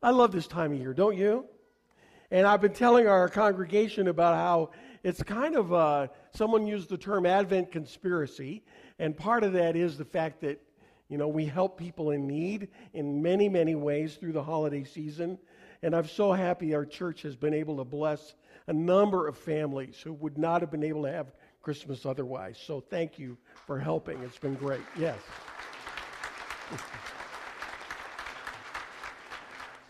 I love this time of year, don't you? And I've been telling our congregation about how it's kind of, uh, someone used the term Advent conspiracy, and part of that is the fact that, you know, we help people in need in many, many ways through the holiday season. And I'm so happy our church has been able to bless a number of families who would not have been able to have Christmas otherwise. So thank you for helping. It's been great. Yes.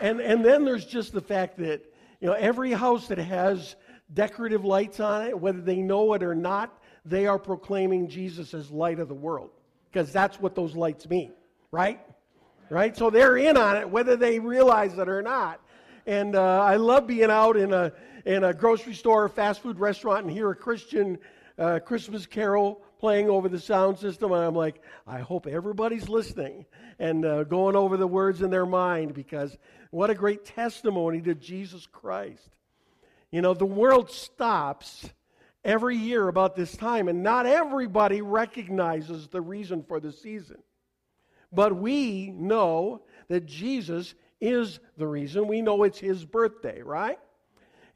and, and then there's just the fact that, you know, every house that has decorative lights on it, whether they know it or not, they are proclaiming Jesus as light of the world. Because that's what those lights mean, right? Right? So they're in on it, whether they realize it or not. And uh, I love being out in a, in a grocery store or fast food restaurant and hear a Christian uh, Christmas carol playing over the sound system. And I'm like, I hope everybody's listening and uh, going over the words in their mind because what a great testimony to Jesus Christ. You know, the world stops every year about this time, and not everybody recognizes the reason for the season. But we know that Jesus is the reason. We know it's his birthday, right?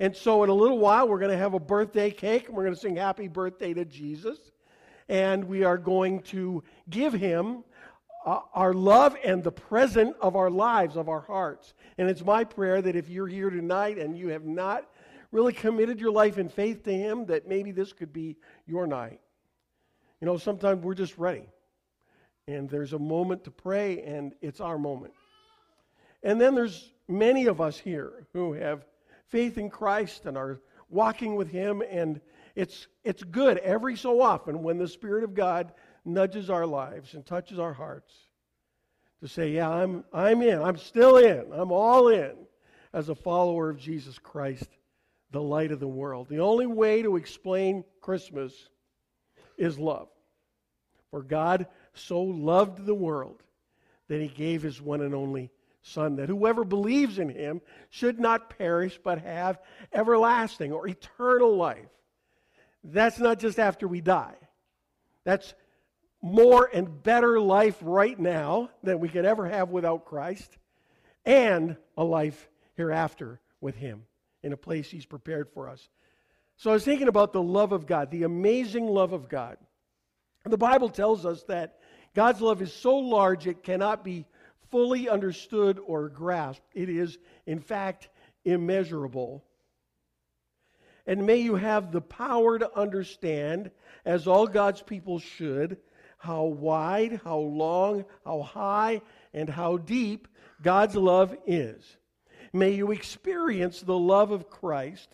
And so, in a little while, we're going to have a birthday cake, and we're going to sing Happy Birthday to Jesus. And we are going to give him uh, our love and the present of our lives, of our hearts. And it's my prayer that if you're here tonight and you have not really committed your life in faith to Him, that maybe this could be your night. You know, sometimes we're just ready. And there's a moment to pray, and it's our moment. And then there's many of us here who have faith in Christ and are walking with Him, and it's, it's good every so often when the Spirit of God nudges our lives and touches our hearts to say, Yeah, I'm, I'm in. I'm still in. I'm all in as a follower of Jesus Christ the light of the world. The only way to explain Christmas is love. For God so loved the world that he gave his one and only Son, that whoever believes in him should not perish but have everlasting or eternal life. That's not just after we die. That's more and better life right now than we could ever have without Christ, and a life hereafter with him in a place He's prepared for us. So I was thinking about the love of God, the amazing love of God. The Bible tells us that God's love is so large it cannot be fully understood or grasped. It is, in fact, immeasurable. And may you have the power to understand, as all God's people should, how wide, how long, how high, and how deep God's love is. May you experience the love of Christ,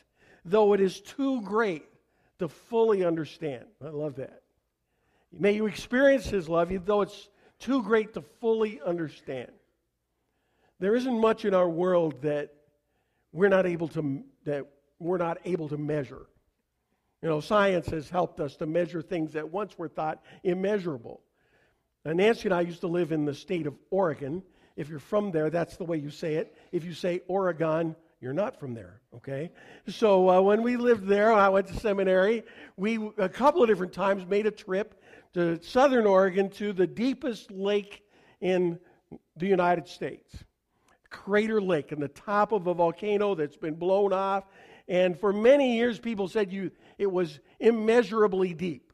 though it is too great to fully understand. I love that. May you experience His love, even though it's too great to fully understand. There isn't much in our world that we're not able to that we're not able to measure. You know, science has helped us to measure things that once were thought immeasurable. Now, Nancy and I used to live in the state of Oregon, if you're from there, that's the way you say it. If you say Oregon, you're not from there, okay? So uh, when we lived there, I went to seminary. We, a couple of different times, made a trip to southern Oregon to the deepest lake in the United States. Crater Lake, in the top of a volcano that's been blown off. And for many years, people said you, it was immeasurably deep.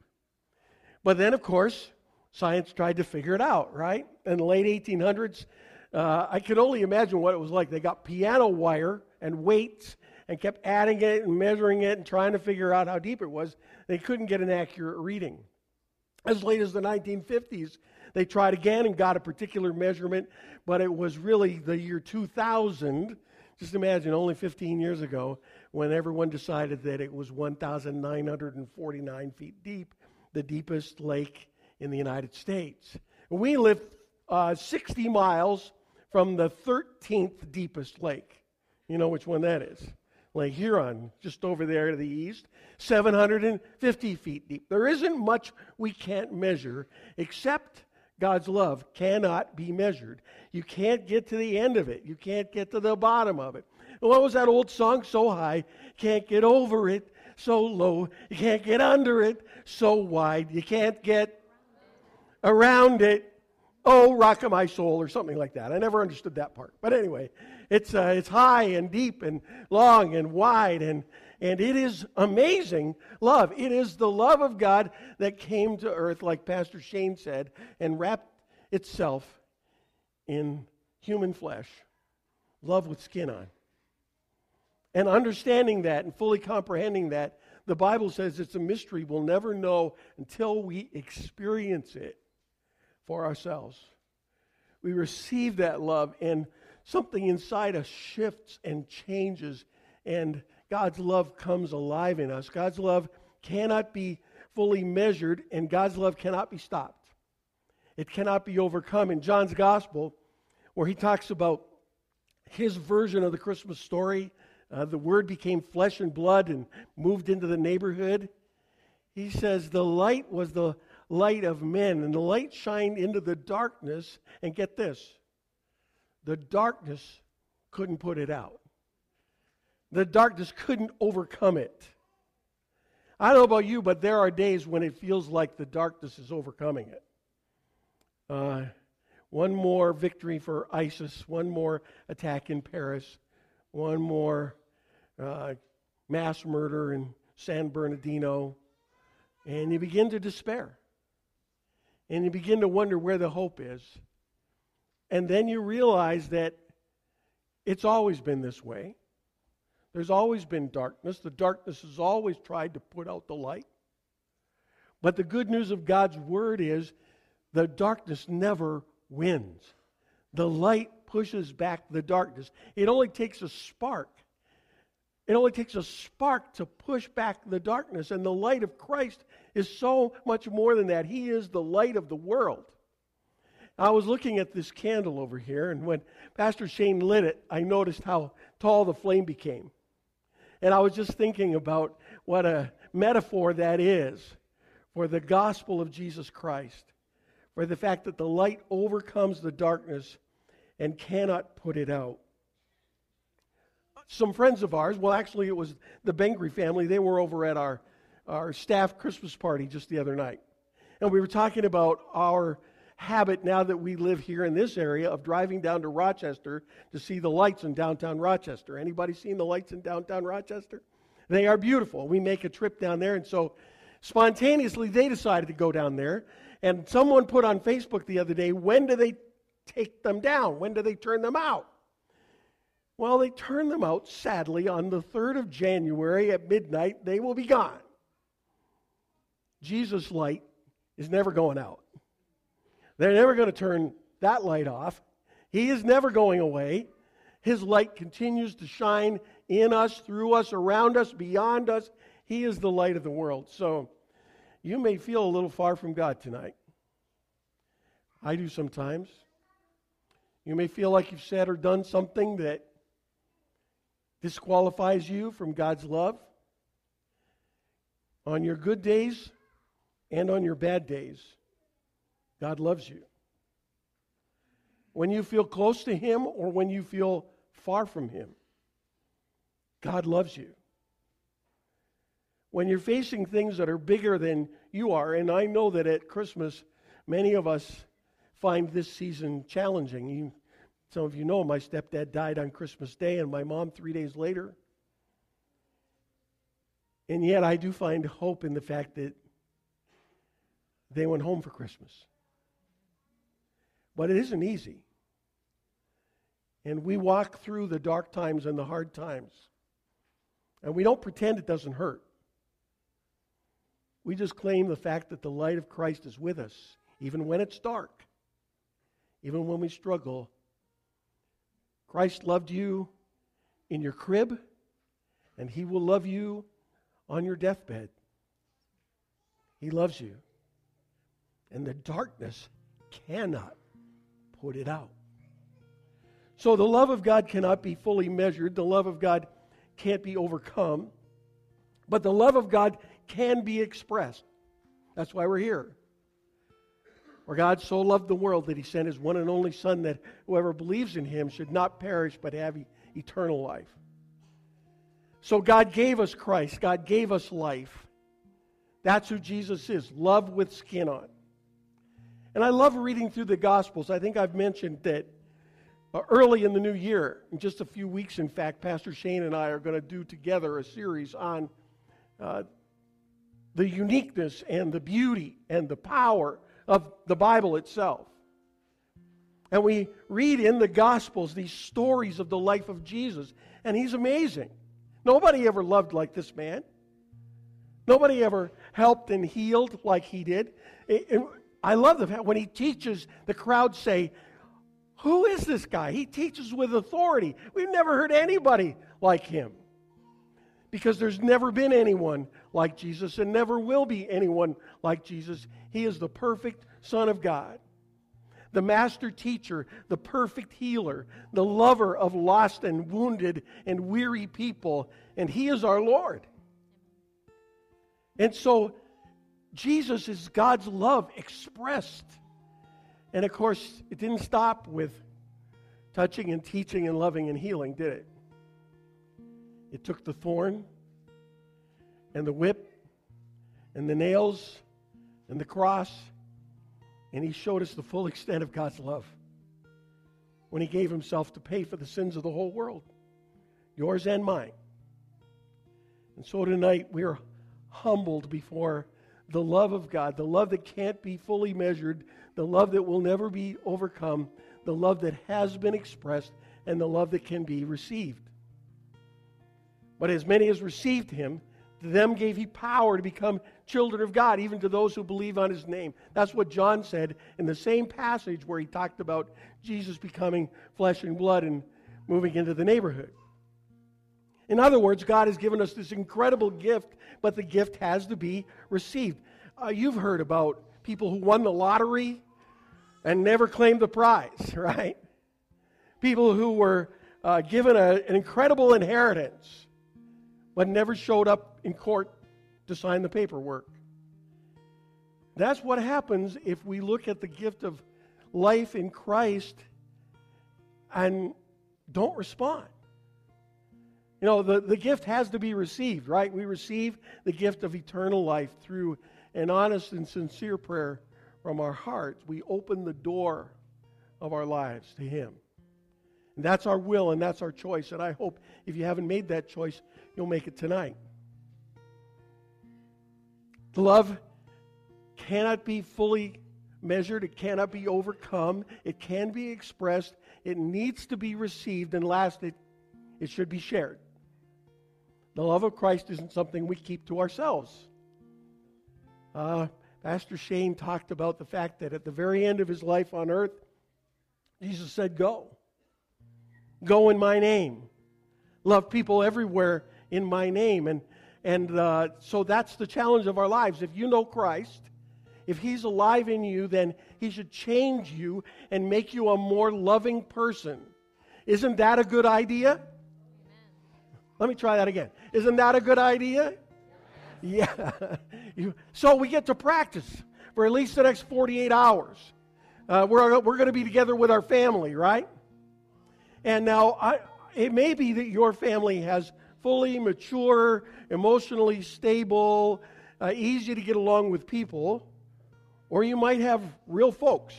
But then, of course, science tried to figure it out, right? In the late 1800s, uh, I could only imagine what it was like. They got piano wire and weights and kept adding it and measuring it and trying to figure out how deep it was. They couldn't get an accurate reading. As late as the 1950s, they tried again and got a particular measurement, but it was really the year 2000. Just imagine, only 15 years ago, when everyone decided that it was 1,949 feet deep, the deepest lake in the United States. We live uh, 60 miles from the 13th deepest lake. You know which one that is? Lake Huron, just over there to the east, 750 feet deep. There isn't much we can't measure except God's love cannot be measured. You can't get to the end of it, you can't get to the bottom of it. What was that old song? So high, can't get over it. So low, you can't get under it. So wide, you can't get around it. Oh, rock of my soul, or something like that. I never understood that part. But anyway, It's, uh, it's high and deep and long and wide, and, and it is amazing love. It is the love of God that came to earth, like Pastor Shane said, and wrapped itself in human flesh, love with skin on. And understanding that and fully comprehending that, the Bible says it's a mystery we'll never know until we experience it for ourselves. We receive that love, and something inside us shifts and changes, and God's love comes alive in us. God's love cannot be fully measured, and God's love cannot be stopped. It cannot be overcome. In John's gospel, where he talks about his version of the Christmas story, uh, the word became flesh and blood and moved into the neighborhood. He says, The light was the light of men, and the light shined into the darkness. And get this the darkness couldn't put it out, the darkness couldn't overcome it. I don't know about you, but there are days when it feels like the darkness is overcoming it. Uh, one more victory for ISIS, one more attack in Paris, one more uh, mass murder in San Bernardino, and you begin to despair. And you begin to wonder where the hope is. And then you realize that it's always been this way. There's always been darkness. The darkness has always tried to put out the light. But the good news of God's word is the darkness never wins. The light pushes back the darkness. It only takes a spark. It only takes a spark to push back the darkness. And the light of Christ is so much more than that. He is the light of the world. I was looking at this candle over here, and when Pastor Shane lit it, I noticed how tall the flame became. And I was just thinking about what a metaphor that is for the gospel of Jesus Christ, for the fact that the light overcomes the darkness and cannot put it out. Some friends of ours, well, actually, it was the Bengry family, they were over at our our staff Christmas party just the other night. And we were talking about our habit now that we live here in this area of driving down to Rochester to see the lights in downtown Rochester. Anybody seen the lights in downtown Rochester? They are beautiful. We make a trip down there and so spontaneously they decided to go down there and someone put on Facebook the other day, when do they take them down? When do they turn them out? Well, they turn them out sadly on the 3rd of January at midnight. They will be gone. Jesus' light is never going out. They're never going to turn that light off. He is never going away. His light continues to shine in us, through us, around us, beyond us. He is the light of the world. So you may feel a little far from God tonight. I do sometimes. You may feel like you've said or done something that disqualifies you from God's love. On your good days, and on your bad days, God loves you. When you feel close to Him or when you feel far from Him, God loves you. When you're facing things that are bigger than you are, and I know that at Christmas, many of us find this season challenging. You, some of you know my stepdad died on Christmas Day and my mom three days later. And yet I do find hope in the fact that they went home for Christmas. But it isn't easy. And we walk through the dark times and the hard times. And we don't pretend it doesn't hurt. We just claim the fact that the light of Christ is with us, even when it's dark, even when we struggle. Christ loved you in your crib, and He will love you on your deathbed. He loves you and the darkness cannot put it out. So the love of God cannot be fully measured, the love of God can't be overcome, but the love of God can be expressed. That's why we're here. For God so loved the world that he sent his one and only Son, that whoever believes in him should not perish but have eternal life. So God gave us Christ, God gave us life. That's who Jesus is love with skin on. And I love reading through the Gospels. I think I've mentioned that uh, early in the new year, in just a few weeks, in fact, Pastor Shane and I are going to do together a series on uh, the uniqueness and the beauty and the power of the Bible itself. And we read in the Gospels these stories of the life of Jesus, and he's amazing. Nobody ever loved like this man. Nobody ever helped and healed like he did. I love the fact when he teaches, the crowd say, Who is this guy? He teaches with authority. We've never heard anybody like him. Because there's never been anyone like Jesus and never will be anyone like Jesus. He is the perfect Son of God, the master teacher, the perfect healer, the lover of lost and wounded and weary people, and He is our Lord. And so, Jesus is God's love expressed. And of course, it didn't stop with touching and teaching and loving and healing, did it? It took the thorn and the whip and the nails and the cross, and he showed us the full extent of God's love when he gave himself to pay for the sins of the whole world, yours and mine. And so tonight we are humbled before the love of God, the love that can't be fully measured, the love that will never be overcome, the love that has been expressed, and the love that can be received. But as many as received him, to them gave he power to become children of God, even to those who believe on his name. That's what John said in the same passage where he talked about Jesus becoming flesh and blood and moving into the neighborhood. In other words, God has given us this incredible gift, but the gift has to be received. Uh, you've heard about people who won the lottery and never claimed the prize, right? People who were uh, given a, an incredible inheritance, but never showed up in court to sign the paperwork. That's what happens if we look at the gift of life in Christ and don't respond. You know, the, the gift has to be received, right? We receive the gift of eternal life through an honest and sincere prayer from our hearts. We open the door of our lives to Him. And that's our will and that's our choice. And I hope if you haven't made that choice, you'll make it tonight. Love cannot be fully measured, it cannot be overcome, it can be expressed, it needs to be received, and last, it, it should be shared. The love of Christ isn't something we keep to ourselves. Uh, Pastor Shane talked about the fact that at the very end of his life on earth, Jesus said, Go. Go in my name. Love people everywhere in my name. And, and uh, so that's the challenge of our lives. If you know Christ, if he's alive in you, then he should change you and make you a more loving person. Isn't that a good idea? Let me try that again. Isn't that a good idea? Yeah. so we get to practice for at least the next 48 hours. Uh, we're we're going to be together with our family, right? And now I, it may be that your family has fully mature, emotionally stable, uh, easy to get along with people, or you might have real folks.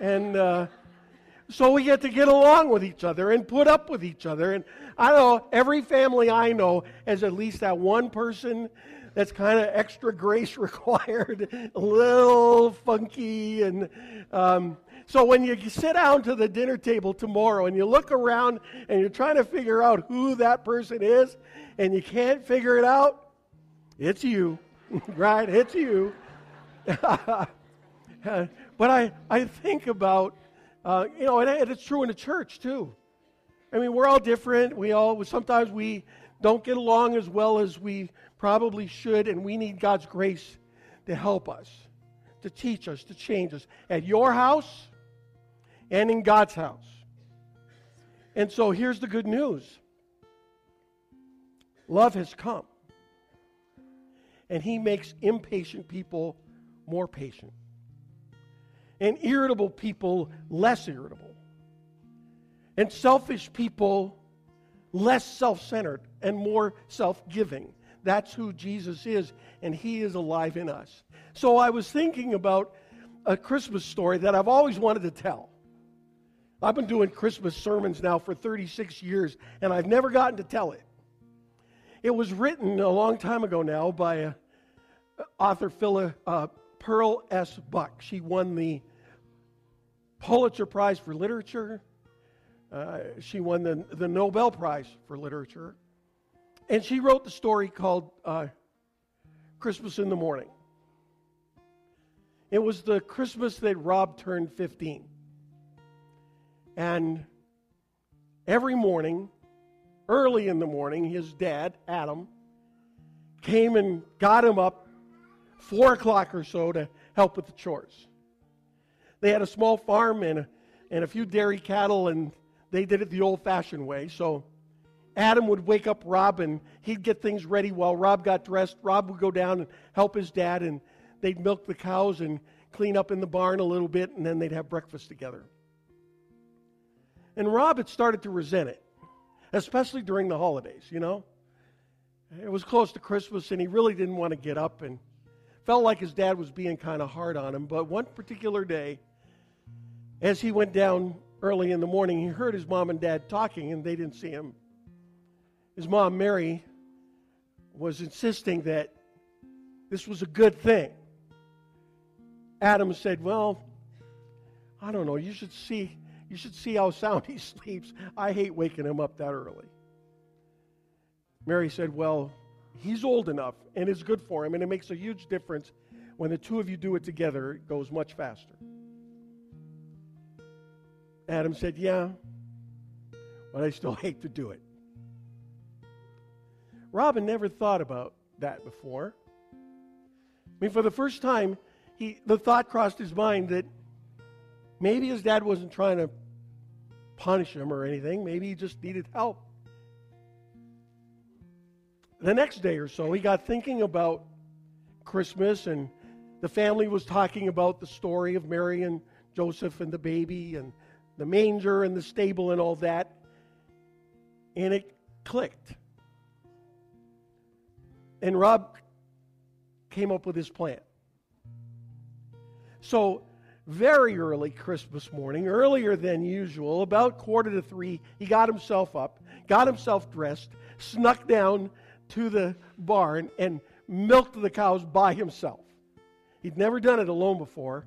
and uh, so we get to get along with each other and put up with each other. And I know every family I know has at least that one person that's kind of extra grace required, a little funky. And um, so when you sit down to the dinner table tomorrow and you look around and you're trying to figure out who that person is and you can't figure it out, it's you, right? It's you. but I, I think about, uh, you know, and it's true in the church too. I mean, we're all different. We all sometimes we don't get along as well as we probably should, and we need God's grace to help us, to teach us, to change us at your house and in God's house. And so here's the good news love has come, and He makes impatient people more patient, and irritable people less irritable and selfish people less self centered and more self giving. That's who Jesus is, and He is alive in us. So I was thinking about a Christmas story that I've always wanted to tell. I've been doing Christmas sermons now for 36 years, and I've never gotten to tell it. It was written a long time ago now by author Phila, uh, Pearl S. Buck. She won the Pulitzer Prize for Literature. Uh, she won the, the Nobel Prize for Literature. And she wrote the story called uh, Christmas in the Morning. It was the Christmas that Rob turned 15. And every morning, early in the morning, his dad, Adam, came and got him up four o'clock or so to help with the chores. They had a small farm and a, and a few dairy cattle, and they did it the old fashioned way. So Adam would wake up Rob and he'd get things ready while Rob got dressed. Rob would go down and help his dad, and they'd milk the cows and clean up in the barn a little bit, and then they'd have breakfast together. And Rob had started to resent it, especially during the holidays, you know? It was close to Christmas, and he really didn't want to get up and felt like his dad was being kind of hard on him. But one particular day, as he went down early in the morning, he heard his mom and dad talking, and they didn't see him. His mom, Mary, was insisting that this was a good thing. Adam said, Well, I don't know, you should see you should see how sound he sleeps. I hate waking him up that early. Mary said, Well, he's old enough and it's good for him, and it makes a huge difference when the two of you do it together, it goes much faster. Adam said, Yeah, but I still hate to do it. Robin never thought about that before. I mean, for the first time, he, the thought crossed his mind that maybe his dad wasn't trying to punish him or anything. Maybe he just needed help. The next day or so, he got thinking about Christmas, and the family was talking about the story of Mary and Joseph and the baby and the manger and the stable and all that. And it clicked. And Rob came up with his plan. So, very early Christmas morning, earlier than usual, about quarter to three, he got himself up, got himself dressed, snuck down to the barn, and milked the cows by himself. He'd never done it alone before,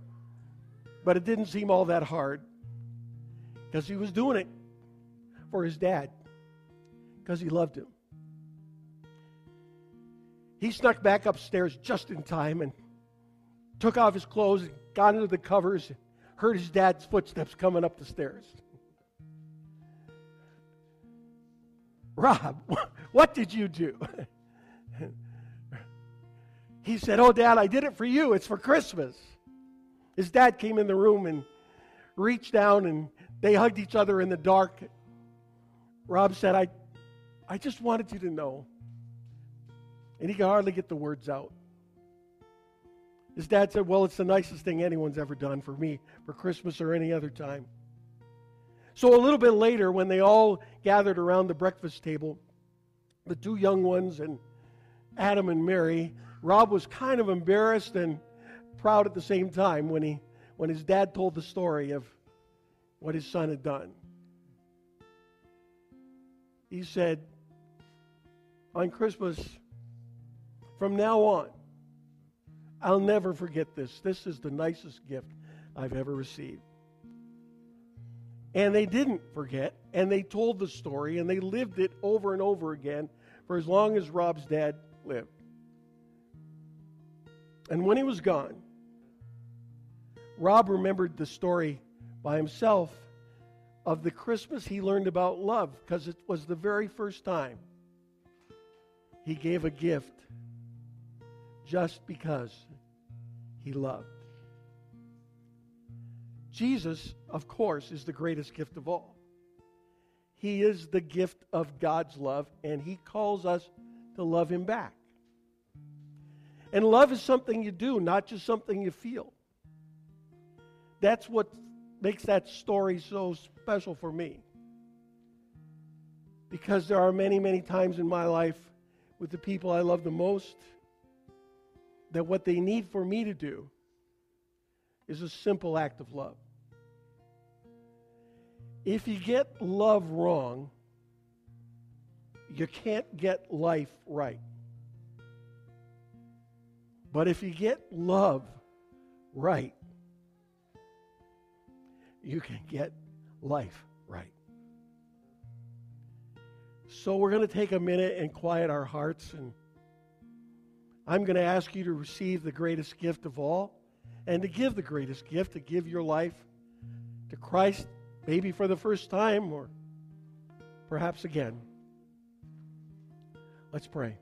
but it didn't seem all that hard because he was doing it for his dad because he loved him. He snuck back upstairs just in time and took off his clothes and got under the covers, and heard his dad's footsteps coming up the stairs. Rob, what did you do? he said, Oh, Dad, I did it for you. It's for Christmas. His dad came in the room and reached down and they hugged each other in the dark. Rob said, I, I just wanted you to know. And he could hardly get the words out. His dad said, Well, it's the nicest thing anyone's ever done for me for Christmas or any other time. So a little bit later, when they all gathered around the breakfast table, the two young ones and Adam and Mary, Rob was kind of embarrassed and proud at the same time when he when his dad told the story of what his son had done. He said, On Christmas, from now on, I'll never forget this. This is the nicest gift I've ever received. And they didn't forget, and they told the story, and they lived it over and over again for as long as Rob's dad lived. And when he was gone, Rob remembered the story by himself of the Christmas he learned about love because it was the very first time he gave a gift just because he loved. Jesus, of course, is the greatest gift of all. He is the gift of God's love, and He calls us to love Him back. And love is something you do, not just something you feel. That's what makes that story so special for me. Because there are many, many times in my life with the people I love the most that what they need for me to do is a simple act of love. If you get love wrong, you can't get life right. But if you get love right, you can get life right. So we're going to take a minute and quiet our hearts and I'm going to ask you to receive the greatest gift of all and to give the greatest gift, to give your life to Christ, maybe for the first time or perhaps again. Let's pray.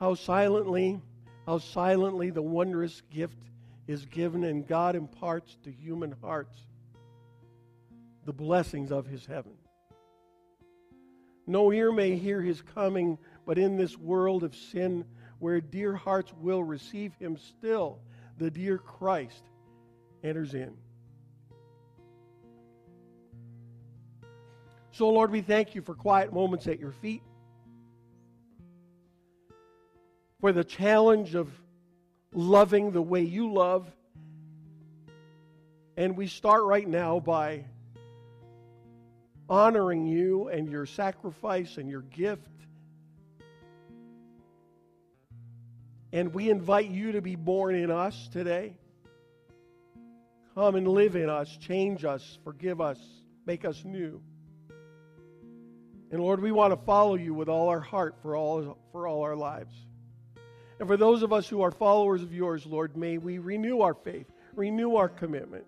How silently, how silently the wondrous gift is given, and God imparts to human hearts the blessings of his heaven. No ear may hear his coming, but in this world of sin, where dear hearts will receive him still, the dear Christ enters in. So, Lord, we thank you for quiet moments at your feet, for the challenge of loving the way you love. And we start right now by honoring you and your sacrifice and your gift. And we invite you to be born in us today. Come and live in us, change us, forgive us, make us new. And Lord, we want to follow you with all our heart for all, for all our lives. And for those of us who are followers of yours, Lord, may we renew our faith, renew our commitment.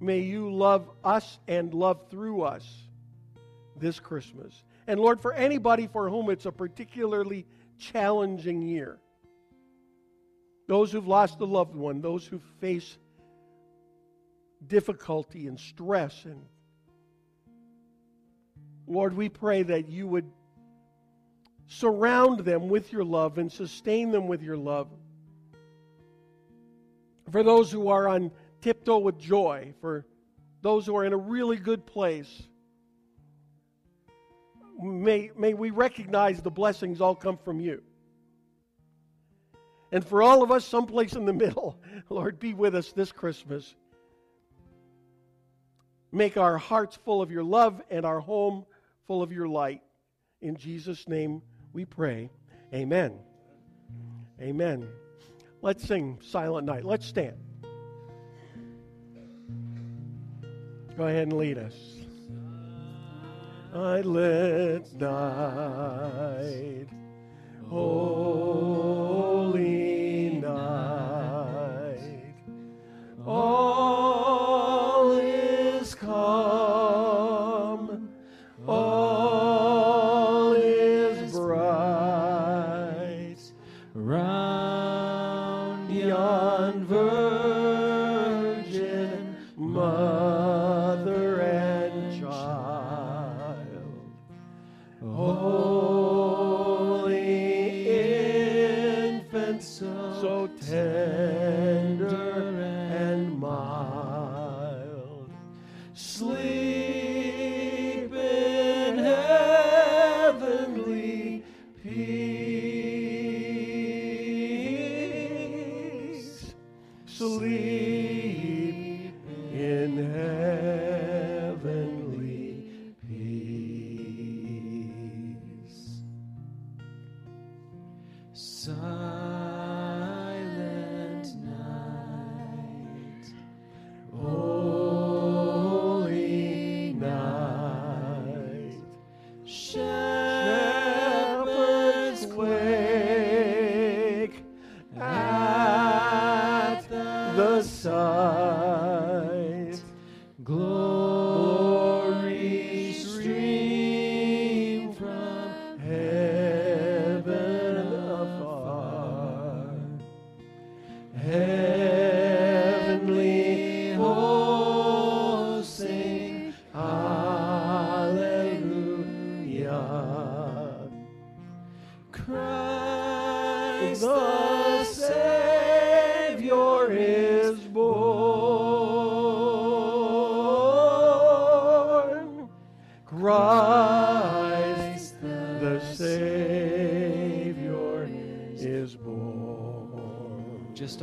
May you love us and love through us this Christmas. And Lord, for anybody for whom it's a particularly challenging year, those who've lost a loved one, those who face difficulty and stress and Lord, we pray that you would surround them with your love and sustain them with your love. For those who are on tiptoe with joy, for those who are in a really good place, may, may we recognize the blessings all come from you. And for all of us, someplace in the middle, Lord, be with us this Christmas. Make our hearts full of your love and our home full of your light. In Jesus' name, we pray. Amen. Amen. Let's sing Silent Night. Let's stand. Go ahead and lead us. Silent night, holy night, all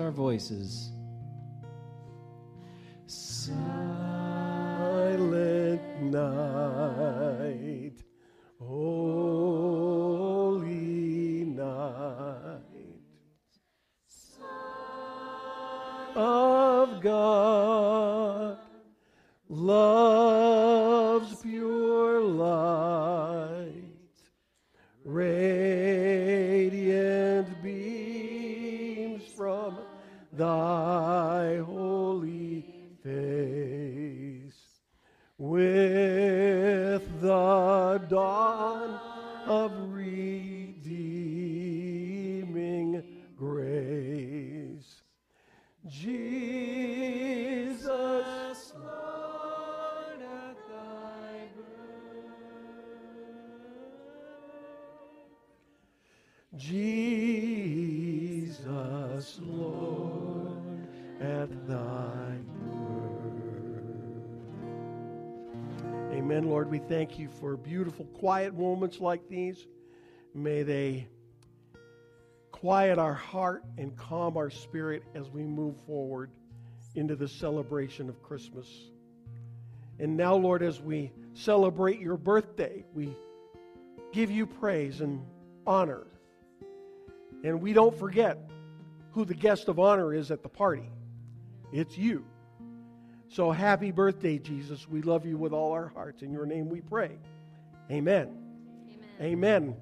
our voices. Silent night, holy night of God, love's Jesus, Lord, at thy word. Amen, Lord. We thank you for beautiful, quiet moments like these. May they quiet our heart and calm our spirit as we move forward into the celebration of Christmas. And now, Lord, as we celebrate your birthday, we give you praise and honor. And we don't forget who the guest of honor is at the party it's you. So happy birthday, Jesus. We love you with all our hearts. In your name we pray. Amen. Amen. Amen.